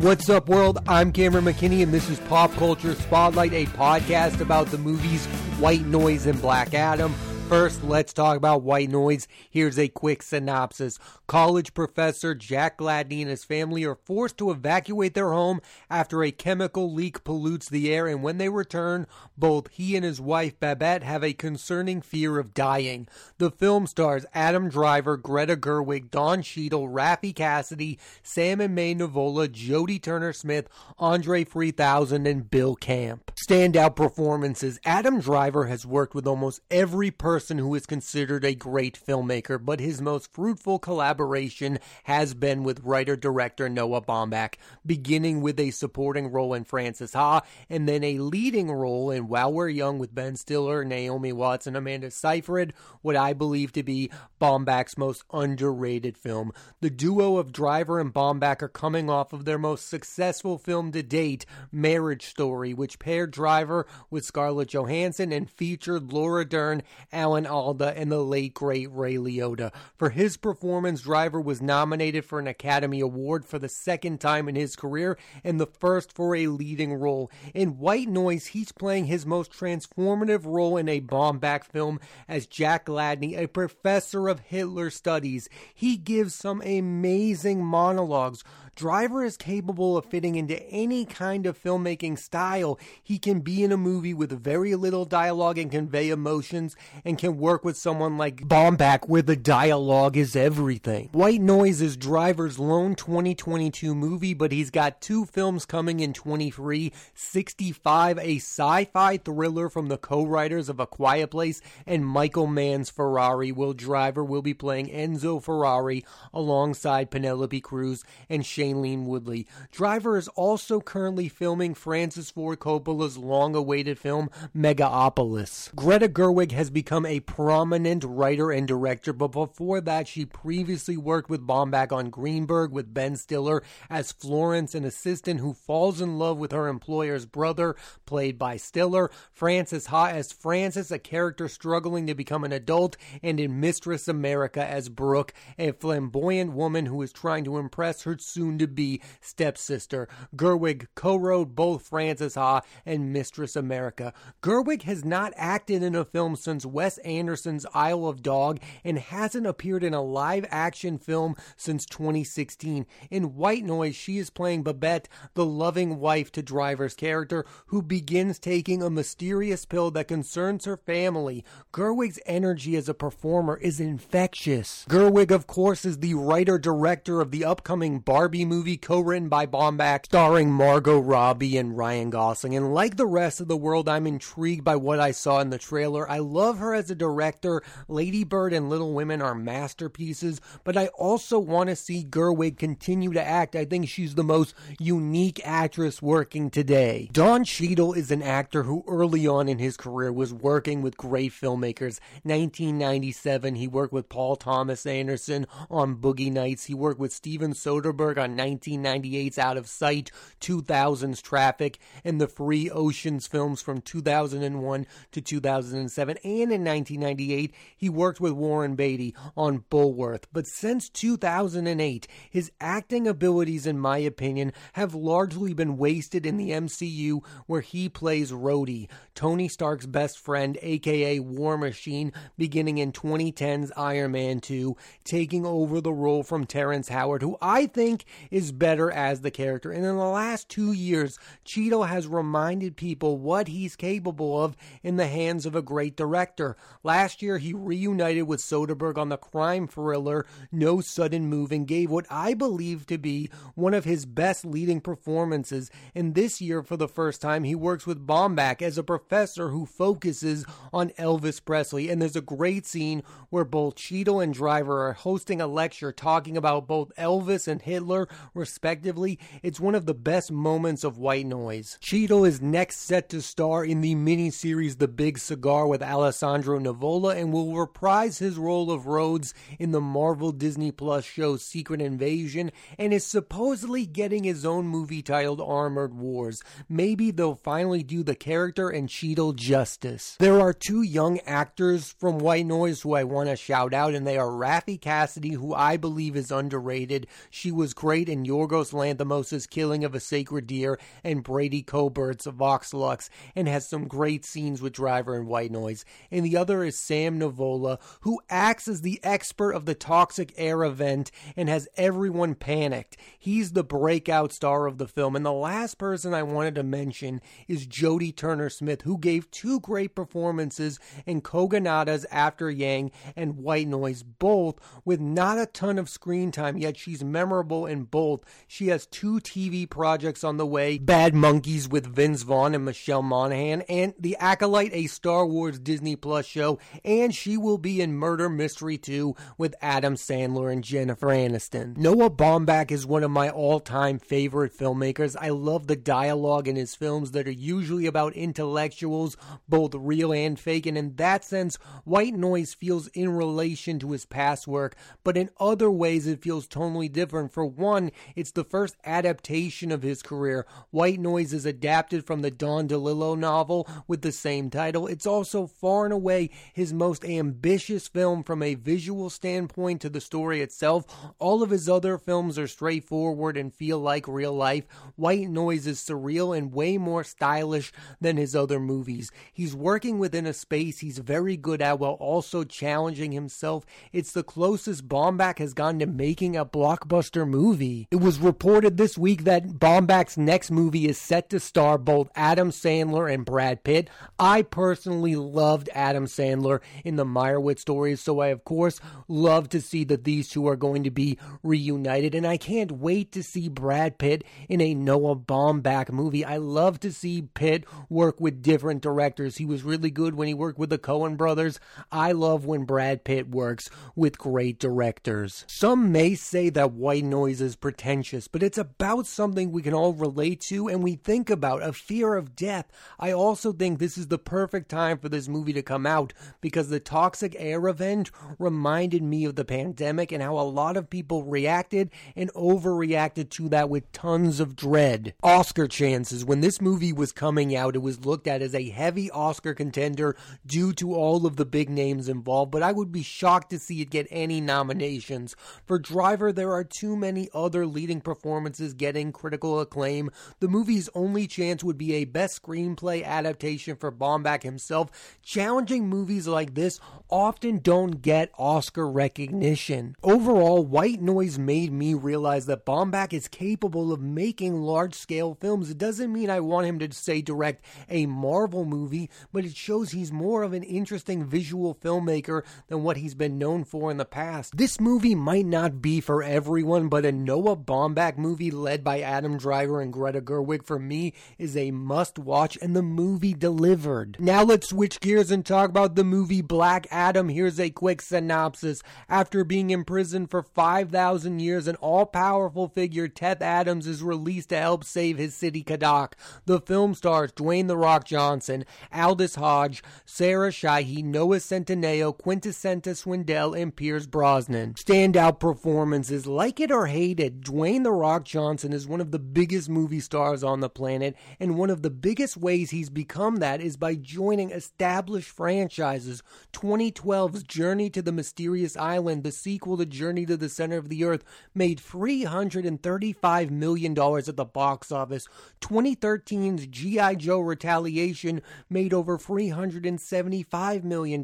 What's up, world? I'm Cameron McKinney, and this is Pop Culture Spotlight, a podcast about the movies White Noise and Black Adam. First, let's talk about white noise. Here's a quick synopsis. College professor Jack Gladney and his family are forced to evacuate their home after a chemical leak pollutes the air, and when they return, both he and his wife Babette have a concerning fear of dying. The film stars Adam Driver, Greta Gerwig, Don Cheadle, Raffy Cassidy, Sam and May Nivola, Jodie Turner Smith, Andre 3000, and Bill Camp. Standout performances Adam Driver has worked with almost every person person who is considered a great filmmaker, but his most fruitful collaboration has been with writer director Noah Baumbach, beginning with a supporting role in Frances Ha and then a leading role in While We're Young with Ben Stiller, Naomi Watts, and Amanda Seyfried, what I believe to be Baumbach's most underrated film. The duo of Driver and Baumbach are coming off of their most successful film to date, Marriage Story, which paired Driver with Scarlett Johansson and featured Laura Dern, Alda, and the late great Ray Liotta. For his performance, Driver was nominated for an Academy Award for the second time in his career and the first for a leading role. In White Noise, he's playing his most transformative role in a Baumbach film as Jack Gladney, a professor of Hitler studies. He gives some amazing monologues Driver is capable of fitting into any kind of filmmaking style. He can be in a movie with very little dialogue and convey emotions, and can work with someone like Baumbach where the dialogue is everything. White Noise is Driver's lone 2022 movie, but he's got two films coming in 23 65, a sci fi thriller from the co writers of A Quiet Place, and Michael Mann's Ferrari. Will Driver will be playing Enzo Ferrari alongside Penelope Cruz and Shane Shailene Woodley. Driver is also currently filming Francis Ford Coppola's long awaited film Megapolis. Greta Gerwig has become a prominent writer and director, but before that, she previously worked with Baumbach on Greenberg with Ben Stiller as Florence, an assistant who falls in love with her employer's brother, played by Stiller. Frances Ha as Frances, a character struggling to become an adult, and in Mistress America as Brooke, a flamboyant woman who is trying to impress her soon to be stepsister. Gerwig co wrote both Frances Ha and Mistress America. Gerwig has not acted in a film since Wes Anderson's Isle of Dog and hasn't appeared in a live action film since 2016. In White Noise, she is playing Babette, the loving wife to Driver's character, who begins taking a mysterious pill that concerns her family. Gerwig's energy as a performer is infectious. Gerwig, of course, is the writer director of the upcoming Barbie movie co-written by Baumbach, starring Margot Robbie and Ryan Gosling. And like the rest of the world, I'm intrigued by what I saw in the trailer. I love her as a director. Lady Bird and Little Women are masterpieces, but I also want to see Gerwig continue to act. I think she's the most unique actress working today. Don Cheadle is an actor who early on in his career was working with great filmmakers. 1997, he worked with Paul Thomas Anderson on Boogie Nights. He worked with Steven Soderbergh on 1998's Out of Sight, 2000's Traffic, and the Free Oceans films from 2001 to 2007. And in 1998, he worked with Warren Beatty on Bulworth. But since 2008, his acting abilities, in my opinion, have largely been wasted in the MCU, where he plays Rhodey, Tony Stark's best friend, aka War Machine, beginning in 2010's Iron Man 2, taking over the role from Terrence Howard, who I think is better as the character. And in the last two years, Cheadle has reminded people what he's capable of in the hands of a great director. Last year, he reunited with Soderbergh on the crime thriller No Sudden Move and gave what I believe to be one of his best leading performances. And this year, for the first time, he works with Baumbach as a professor who focuses on Elvis Presley. And there's a great scene where both Cheadle and Driver are hosting a lecture talking about both Elvis and Hitler, respectively. It's one of the best moments of white noise. Cheadle is next set to star in the miniseries The Big Cigar with Alessandro Nivola and will reprise his role of Rhodes in the Marvel Disney Plus show Secret Invasion and is supposedly getting his own movie titled Armored Wars. Maybe they'll finally do the character and Cheadle justice. There are two young actors from White Noise who I want to shout out, and they are Raffy Cassidy, who I believe is underrated. She was great great in Yorgos Lanthimos' Killing of a Sacred Deer and Brady Corbet's Vox Lux, and has some great scenes with Driver and White Noise. And the other is Sam Nivola, who acts as the expert of the toxic air event and has everyone panicked. He's the breakout star of the film. And the last person I wanted to mention is Jodie Turner Smith, who gave two great performances in Kogonada's After Yang and White Noise, both with not a ton of screen time, yet she's memorable in both. She has two TV projects on the way Bad Monkeys with Vince Vaughn and Michelle Monaghan, and The Acolyte, a Star Wars Disney Plus show, and she will be in Murder Mystery 2 with Adam Sandler and Jennifer Aniston. Noah Baumbach is one of my all time favorite filmmakers. I love the dialogue in his films that are usually about intellectuals, both real and fake, and in that sense, White Noise feels in relation to his past work, but in other ways it feels totally different. For one, it's the first adaptation of his career. White Noise is adapted from the Don DeLillo novel with the same title. It's also far and away his most ambitious film from a visual standpoint to the story itself. All of his other films are straightforward and feel like real life. White Noise is surreal and way more stylish than his other movies. He's working within a space he's very good at while also challenging himself. It's the closest Baumbach has gone to making a blockbuster movie. It was reported this week that Baumbach's next movie is set to star both Adam Sandler and Brad Pitt. I personally loved Adam Sandler in the Meyerowitz stories, so I of course love to see that these two are going to be reunited, and I can't wait to see Brad Pitt in a Noah Baumbach movie. I love to see Pitt work with different directors. He was really good when he worked with the Coen brothers. I love when Brad Pitt works with great directors. Some may say that white noise is pretentious, but it's about something we can all relate to and we think about a fear of death. I also think this is the perfect time for this movie to come out because the toxic air event reminded me of the pandemic and how a lot of people reacted and overreacted to that with tons of dread. Oscar chances. When this movie was coming out, it was looked at as a heavy Oscar contender due to all of the big names involved, but I would be shocked to see it get any nominations. For Driver, there are too many other leading performances getting critical acclaim. The movie's only chance would be a best screenplay adaptation for Baumbach himself. Challenging movies like this often don't get Oscar recognition. Overall, White Noise made me realize that Baumbach is capable of making large scale films. It doesn't mean I want him to, say, direct a Marvel movie, but it shows he's more of an interesting visual filmmaker than what he's been known for in the past. This movie might not be for everyone, but a Noah Baumbach movie led by Adam Driver and Greta Gerwig for me is a must watch, and the movie delivered. Now let's switch gears and talk about the movie Black Adam. Here's a quick synopsis. After being imprisoned for 5,000 years, an all powerful figure, Teth Adams, is released to help save his city, Kahndaq. The film stars Dwayne The Rock Johnson, Aldis Hodge, Sarah Shahi, Noah Centineo, Quintessenta Swindell, and Pierce Brosnan. Standout performances, like it or hate it, Dwayne The Rock Johnson is one of the biggest movie stars on the planet, and one of the biggest ways he's become that is by joining established franchises. 2012's Journey to the Mysterious Island, the sequel to Journey to the Center of the Earth, made $335 million at the box office. 2013's G.I. Joe Retaliation made over $375 million.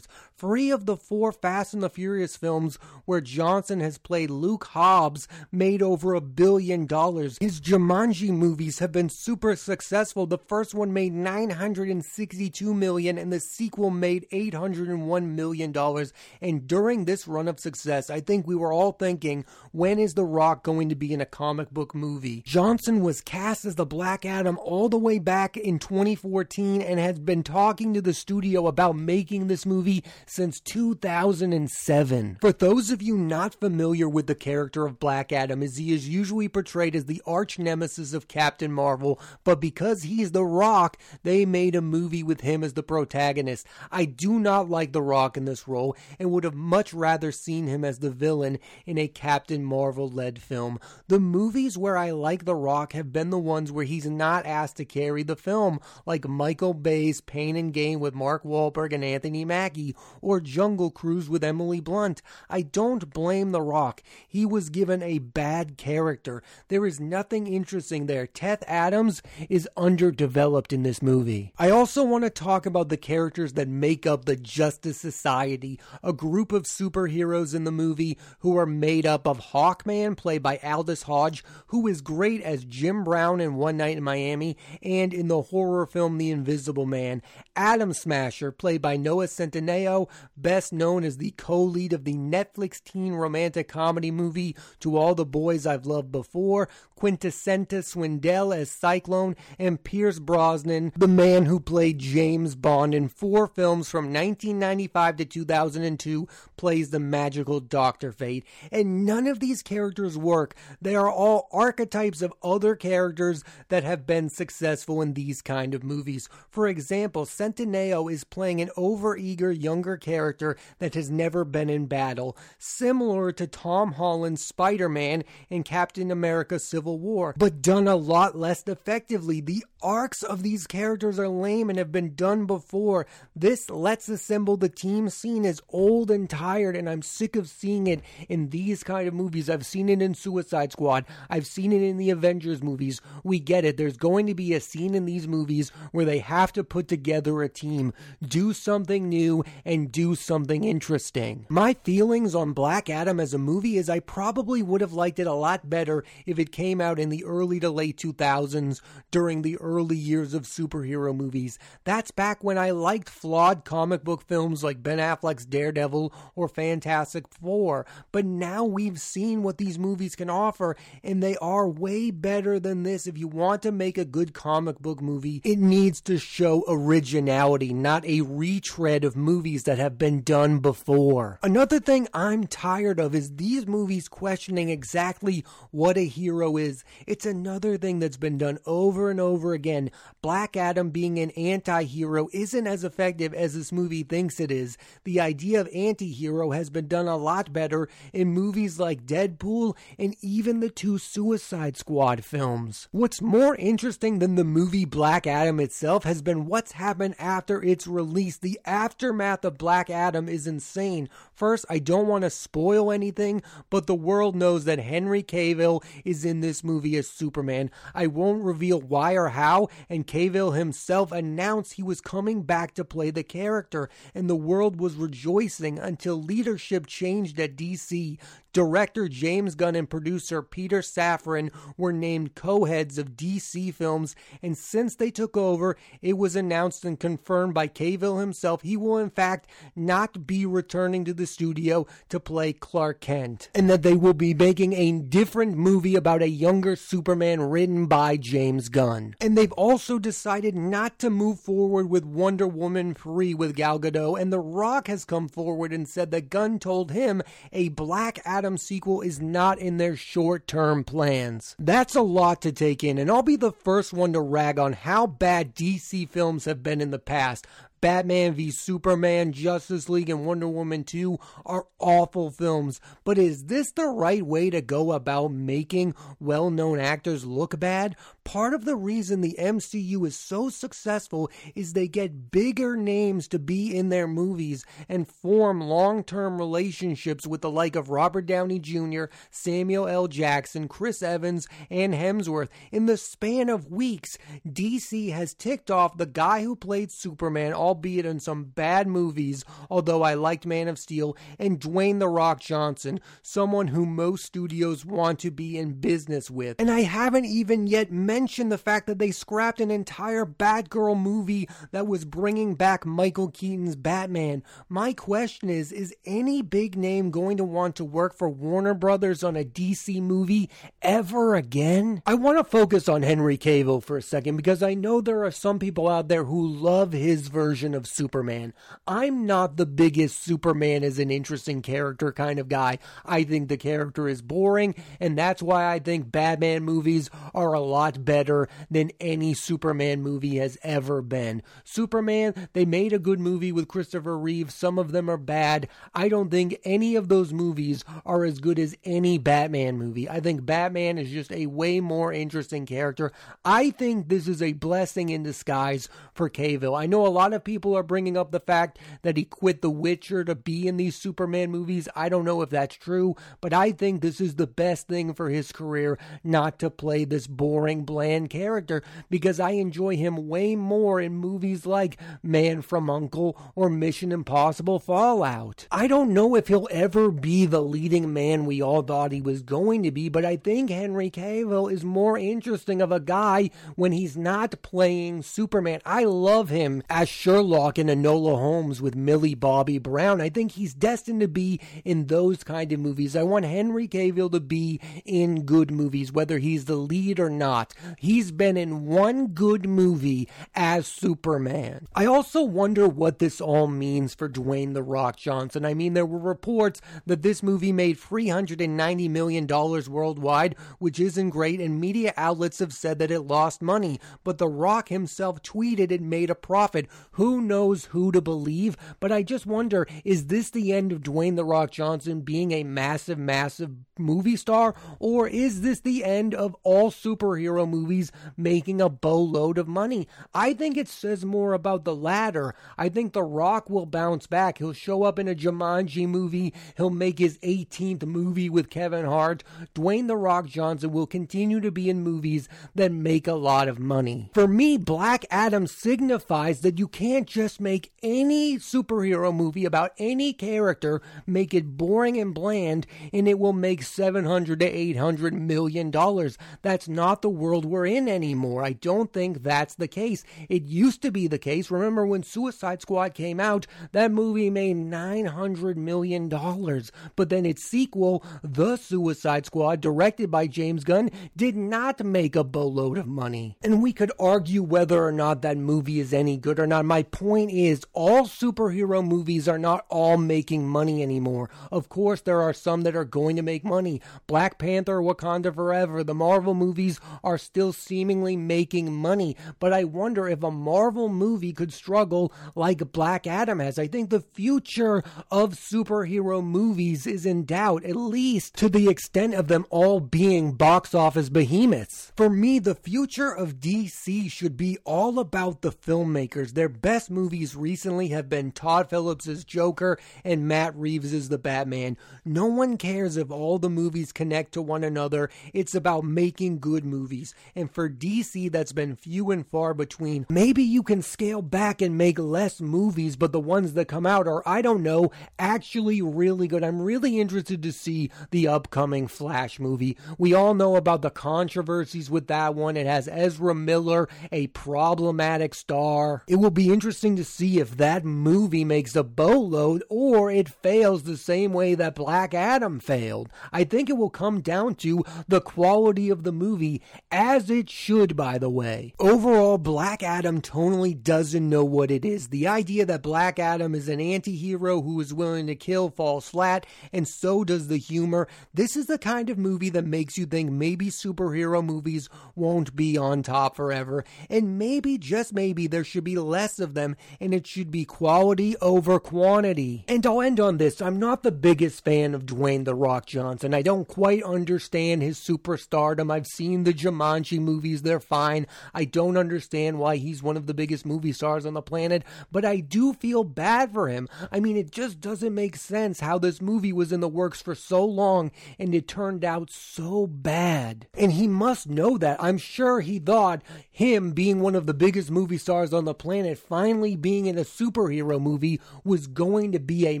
Three of the four Fast and the Furious films where Johnson has played Luke Hobbs made over a billion dollars. His Jumanji movies have been super successful. The first one made 962 million and the sequel made 801 million dollars. And during this run of success, I think we were all thinking, when is The Rock going to be in a comic book movie? Johnson was cast as the Black Adam all the way back in 2014 and has been talking to the studio about making this movie since 2007. For those of you not familiar with the character of Black Adam, as he is usually portrayed as the arch nemesis of Captain Marvel, but because he's The Rock, they made a movie with him as the protagonist. I do not like The Rock in this role and would have much rather seen him as the villain in a Captain Marvel led film. The movies where I like The Rock have been the ones where he's not asked to carry the film, like Michael Bay's Pain and Gain with Mark Wahlberg and Anthony Mackie, or Jungle Cruise with Emily Blunt. I don't blame The Rock. He was given a bad character. There is nothing interesting there. Teth Adams is underdeveloped in this movie. I also want to talk about the characters that make up the Justice Society, a group of superheroes in the movie who are made up of Hawkman, played by Aldis Hodge, who is great as Jim Brown in One Night in Miami and in the horror film The Invisible Man, Atom Smasher, played by Noah Centineo, best known as the co lead of the Netflix teen romantic comedy movie To All the Boys I've Loved Before, Quintessenta Swindell as Cyclone, and Pierce Brosnan, the man who played James Bond in four films from 1995 to 2002, plays the magical Dr. Fate. And none of these characters work. They are all archetypes of other characters that have been successful in these kind of movies. For example, Centineo is playing an overeager younger character that has never been in battle, similar to Tom Holland's Spider Man in Captain America Civil War, but done a lot less effectively. The arcs of these characters are lame and have been done before. This Let's Assemble the Team scene is old and tired, and I'm sick of seeing it in these kind of movies. I've seen it in Suicide Squad, I've seen it in the Avengers movies. We get it. There's going to be a scene in these movies where they have to put together a team, do something new, and do something interesting. My feelings on Black Adam as a movie is I probably would have liked it a lot better if it came out in the early to late 2000s during the early years of superhero movies. That's back when I liked flawed comic book films like Ben Affleck's Daredevil or Fantastic Four. But now we've seen what these movies can offer, and they are way better than this. If you want to make a good comic book movie, it needs to show originality, not a retread of movies that have been done before. Another thing I'm tired of is these movies questioning exactly what a hero is. It's another thing that's been done over and over again. Black Adam being an anti hero isn't as effective as this movie thinks it is. The idea of anti hero has been done a lot better in movies like Deadpool and even the two Suicide Squad films. What's more interesting than the movie Black Adam itself has been what's happened after its release. The aftermath of Black Adam is insane. First, I don't want to spoil anything, but the world knows that Henry Cavill is in this movie as Superman. I won't reveal why or how, and Cavill himself announced he was coming back to play the character, and the world was rejoicing until leadership changed at DC. Director James Gunn and producer Peter Safran were named co heads of DC films, and since they took over, it was announced and confirmed by Cavill himself he will, in fact, not be returning to the studio to play Clark Kent, and that they will be making a different movie about a younger Superman written by James Gunn. And they've also decided not to move forward with Wonder Woman 3 with Gal Gadot, and The Rock has come forward and said that Gunn told him a Black Adam sequel is not in their short term plans. That's a lot to take in, and I'll be the first one to rag on how bad DC films have been in the past. Batman v Superman, Justice League, and Wonder Woman 2 are awful films, but is this the right way to go about making well known actors look bad? Part of the reason the MCU is so successful is they get bigger names to be in their movies and form long term relationships with the like of Robert Downey Jr., Samuel L. Jackson, Chris Evans, and Hemsworth. In the span of weeks, DC has ticked off the guy who played Superman albeit in some bad movies, although I liked Man of Steel, and Dwayne The Rock Johnson, someone who most studios want to be in business with. And I haven't even yet mentioned the fact that they scrapped an entire Batgirl movie that was bringing back Michael Keaton's Batman. My question is is any big name going to want to work for Warner Brothers on a DC movie ever again? I want to focus on Henry Cavill for a second because I know there are some people out there who love his version version of Superman. I'm not the biggest Superman as an interesting character kind of guy. I think the character is boring, and that's why I think Batman movies are a lot better than any Superman movie has ever been. Superman, they made a good movie with Christopher Reeve. Some of them are bad. I don't think any of those movies are as good as any Batman movie. I think Batman is just a way more interesting character. I think this is a blessing in disguise for Cavill. I know a lot of people are bringing up the fact that he quit The Witcher to be in these Superman movies. I don't know if that's true, but I think this is the best thing for his career not to play this boring, bland character because I enjoy him way more in movies like Man from Uncle or Mission Impossible Fallout. I don't know if he'll ever be the leading man we all thought he was going to be, but I think Henry Cavill is more interesting of a guy when he's not playing Superman. I love him as Sherlock in Enola Holmes with Millie Bobby Brown. I think he's destined to be in those kind of movies. I want Henry Cavill to be in good movies, whether he's the lead or not. He's been in one good movie as Superman. I also wonder what this all means for Dwayne The Rock Johnson. I mean, there were reports that this movie made $390 million worldwide, which isn't great, and media outlets have said that it lost money. But The Rock himself tweeted it made a profit. Who knows who to believe? But I just wonder is this the end of Dwayne The Rock Johnson being a massive, massive movie star? Or is this the end of all superhero movies making a boatload of money? I think it says more about the latter. I think The Rock will bounce back. He'll show up in a Jumanji movie. He'll make his 18th movie with Kevin Hart. Dwayne The Rock Johnson will continue to be in movies that make a lot of money. For me, Black Adam signifies that you can't just make any superhero movie about any character, make it boring and bland, and it will make 700 to 800 million dollars. That's not the world we're in anymore. I don't think that's the case. It used to be the case. Remember when Suicide Squad came out, that movie made 900 million dollars. But then its sequel, The Suicide Squad, directed by James Gunn, did not make a boatload of money. And we could argue whether or not that movie is any good or not. My point is, all superhero movies are not all making money anymore. Of course, there are some that are going to make money. Black Panther, Wakanda Forever, the Marvel movies are still seemingly making money. But I wonder if a Marvel movie could struggle like Black Adam has. I think the future of superhero movies is in doubt, at least to the extent of them all being box office behemoths. For me, the future of DC should be all about the filmmakers. Their best movies recently have been Todd Phillips' Joker and Matt Reeves' The Batman. No one cares if all the movies connect to one another. It's about making good movies. And for DC, that's been few and far between. Maybe you can scale back and make less movies, but the ones that come out are, I don't know, actually really good. I'm really interested to see the upcoming Flash movie. We all know about the controversies with that one. It has Ezra Miller, a problematic star. It will be interesting to see if that movie makes a boatload or it fails the same way that Black Adam failed. I think it will come down to the quality of the movie, as it should, by the way. Overall, Black Adam tonally doesn't know what it is. The idea that Black Adam is an anti hero who is willing to kill falls flat, and so does the humor. This is the kind of movie that makes you think maybe superhero movies won't be on top forever, and maybe, just maybe, there should be less of them, and it should be quality over quantity. And I'll end on this I'm not the biggest fan of Dwayne The Rock Johnson. I don't quite understand his superstardom. I've seen the Jumanji movies, they're fine. I don't understand why he's one of the biggest movie stars on the planet, but I do feel bad for him. I mean, it just doesn't make sense how this movie was in the works for so long and it turned out so bad. And he must know that. I'm sure he thought him being one of the biggest movie stars on the planet, finally being in a superhero movie, was going to be a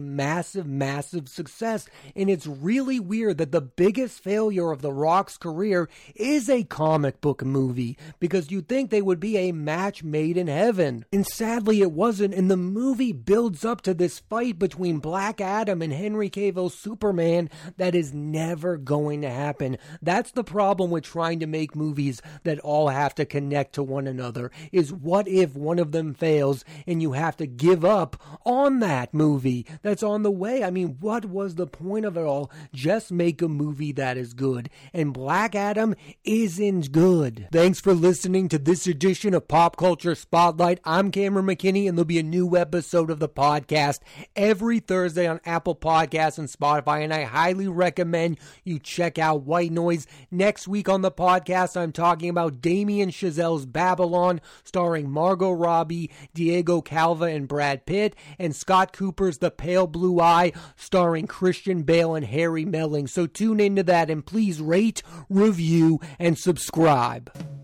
massive, massive success. And it's really weird that the biggest failure of The Rock's career is a comic book movie because you'd think they would be a match made in heaven. And sadly, it wasn't. And the movie builds up to this fight between Black Adam and Henry Cavill's Superman that is never going to happen. That's the problem with trying to make movies that all have to connect to one another is what if one of them fails and you have to give up on that movie that's on the way? I mean, what was the point of it all? Just make a movie that is good. And Black Adam isn't good. Thanks for listening to this edition of Pop Culture Spotlight. I'm Cameron McKinney, and there'll be a new episode of the podcast every Thursday on Apple Podcasts and Spotify. And I highly recommend you check out White Noise. Next week on the podcast, I'm talking about Damien Chazelle's Babylon, starring Margot Robbie, Diego Calva and Brad Pitt, and Scott Cooper's The Pale Blue Eye, starring Christian Bale and Harry Melling. So tune into that and please rate, review, and subscribe.